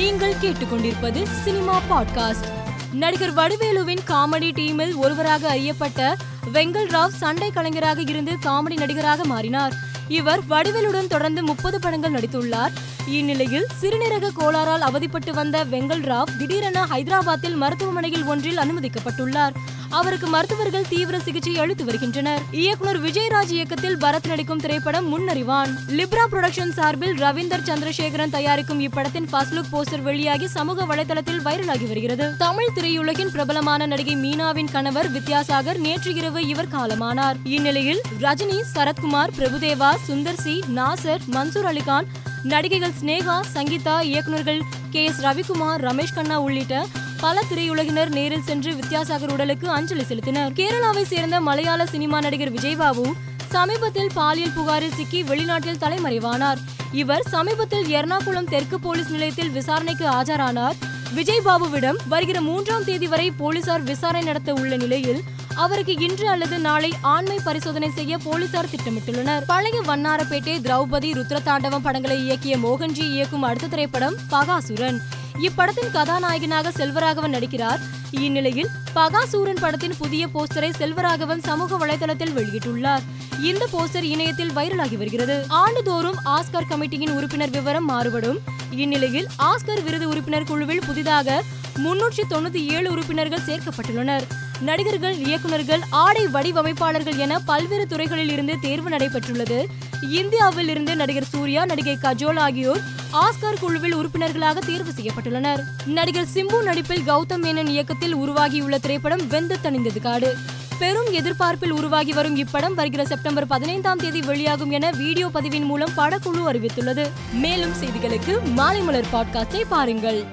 நீங்கள் கேட்டுக்கொண்டிருப்பது cinema podcast. நடிகர் வடிவேலுவின் காமெடி டீமில் ஒருவராக அறியப்பட்ட வெங்கல் ராவ் சண்டை கலைஞராக இருந்து காமெடி நடிகராக மாறினார். இவர் வடிவேலுடன் தொடர்ந்து முப்பது படங்கள் நடித்துள்ளார். இந்நிலையில் சிறுநீரக கோளாறால் அவதிப்பட்டு வந்த வெங்கல் ராவ் திடீரென ஹைதராபாத்தில் மருத்துவமனையில் ஒன்றில் அனுமதிக்கப்பட்டுள்ளார். அவருக்கு மருத்துவர்கள் தீவிர சிகிச்சை அளித்து வருகின்றனர். இயக்குனர் விஜயராஜ் இயக்கத்தில் பரத் நடிக்கும் திரைப்படம் முன்னறிவான். லிப்ரா புரொடக்ஷன் சார்பில் ரவீந்தர் சந்திரசேகரன் தயாரிக்கும் இப்படத்தின் ஃபர்ஸ்ட் லுக் போஸ்டர் வெளியாகி சமூக வலைதளத்தில் வைரலாகி வருகிறது. தமிழ் திரையுலகின் பிரபலமான நடிகை மீனாவின் கணவர் வித்யாசாகர் நேற்று இரவு இவர் காலமானார். இந்நிலையில் ரஜினி சரத்குமார் பிரபுதேவா சுந்தர் சி நாசர் மன்சூர் அலிகான் நடிகைகள் ஸ்னேகா சங்கீதா இயக்குநர்கள் கே எஸ் ரவிக்குமார் ரமேஷ் கண்ணா உள்ளிட்ட பல திரையுலகினர் நேரில் சென்று வித்யாசாகர் உடலுக்கு அஞ்சலி செலுத்தினர். கேரளாவை சேர்ந்த மலையாள சினிமா நடிகர் விஜய்பாபு சமீபத்தில் பாலியல் புகாரில் சிக்கி வெளிநாட்டில் தலைமறைவானார். இவர் சமீபத்தில் எர்ணாகுளம் தெற்கு போலீஸ் நிலையத்தில் விசாரணைக்கு ஆஜரானார். விஜய் பாபுவிடம் வருகிற மூன்றாம் தேதி வரை போலீசார் விசாரணை நடத்த உள்ள நிலையில் அவருக்கு இன்று அல்லது நாளை ஆண்மை பரிசோதனை செய்ய போலீசார் திட்டமிட்டுள்ளனர். பழைய வண்ணாரப்பேட்டை திரௌபதி ருத்ரதாண்டவம் படங்களை இயக்கிய மோகன்ஜி இயக்கும் அடுத்த திரைப்படம் பகாசுரன். இப்படத்தின் கதாநாயகனாக செல்வராகவன் நடிக்கிறார். இந்நிலையில் பகாசூரன் படத்தின் புதிய போஸ்டரை செல்வராகவன் சமூக வலைதளத்தில் வெளியிட்டுள்ளார். இந்த போஸ்டர் இணையத்தில் வைரலாகி வருகிறது. ஆண்டுதோறும் ஆஸ்கர் கமிட்டியின் உறுப்பினர் விவரம் மாறுபடும். இந்நிலையில் ஆஸ்கர் விருது உறுப்பினர் குழுவில் புதிதாக முன்னூற்றி தொண்ணூத்தி ஏழு உறுப்பினர்கள் சேர்க்கப்பட்டுள்ளனர். நடிகர்கள் இயக்குநர்கள் ஆடை வடிவமைப்பாளர்கள் என பல்வேறு துறைகளில் இருந்து தேர்வு நடைபெற்றுள்ளது. இந்தியாவில் இருந்து நடிகர் சூர்யா நடிகை கஜோல் ஆகியோர் ஆஸ்கார் குழுவில் உறுப்பினர்களாக தேர்வு செய்யப்பட்டுள்ளனர். நடிகர் சிம்பு நடிப்பில் கௌதம் மேனன் இயக்கத்தில் உருவாகியுள்ள திரைப்படம் வெந்து தணிந்தது காடு. பெரும் எதிர்பார்ப்பில் உருவாகி வரும் இப்படம் வருகிற செப்டம்பர் பதினைந்தாம் தேதி வெளியாகும் என வீடியோ பதிவின் மூலம் படக்குழு அறிவித்துள்ளது. மேலும் செய்திகளுக்கு மாலை மலர் பாட்காஸ்டை பாருங்கள்.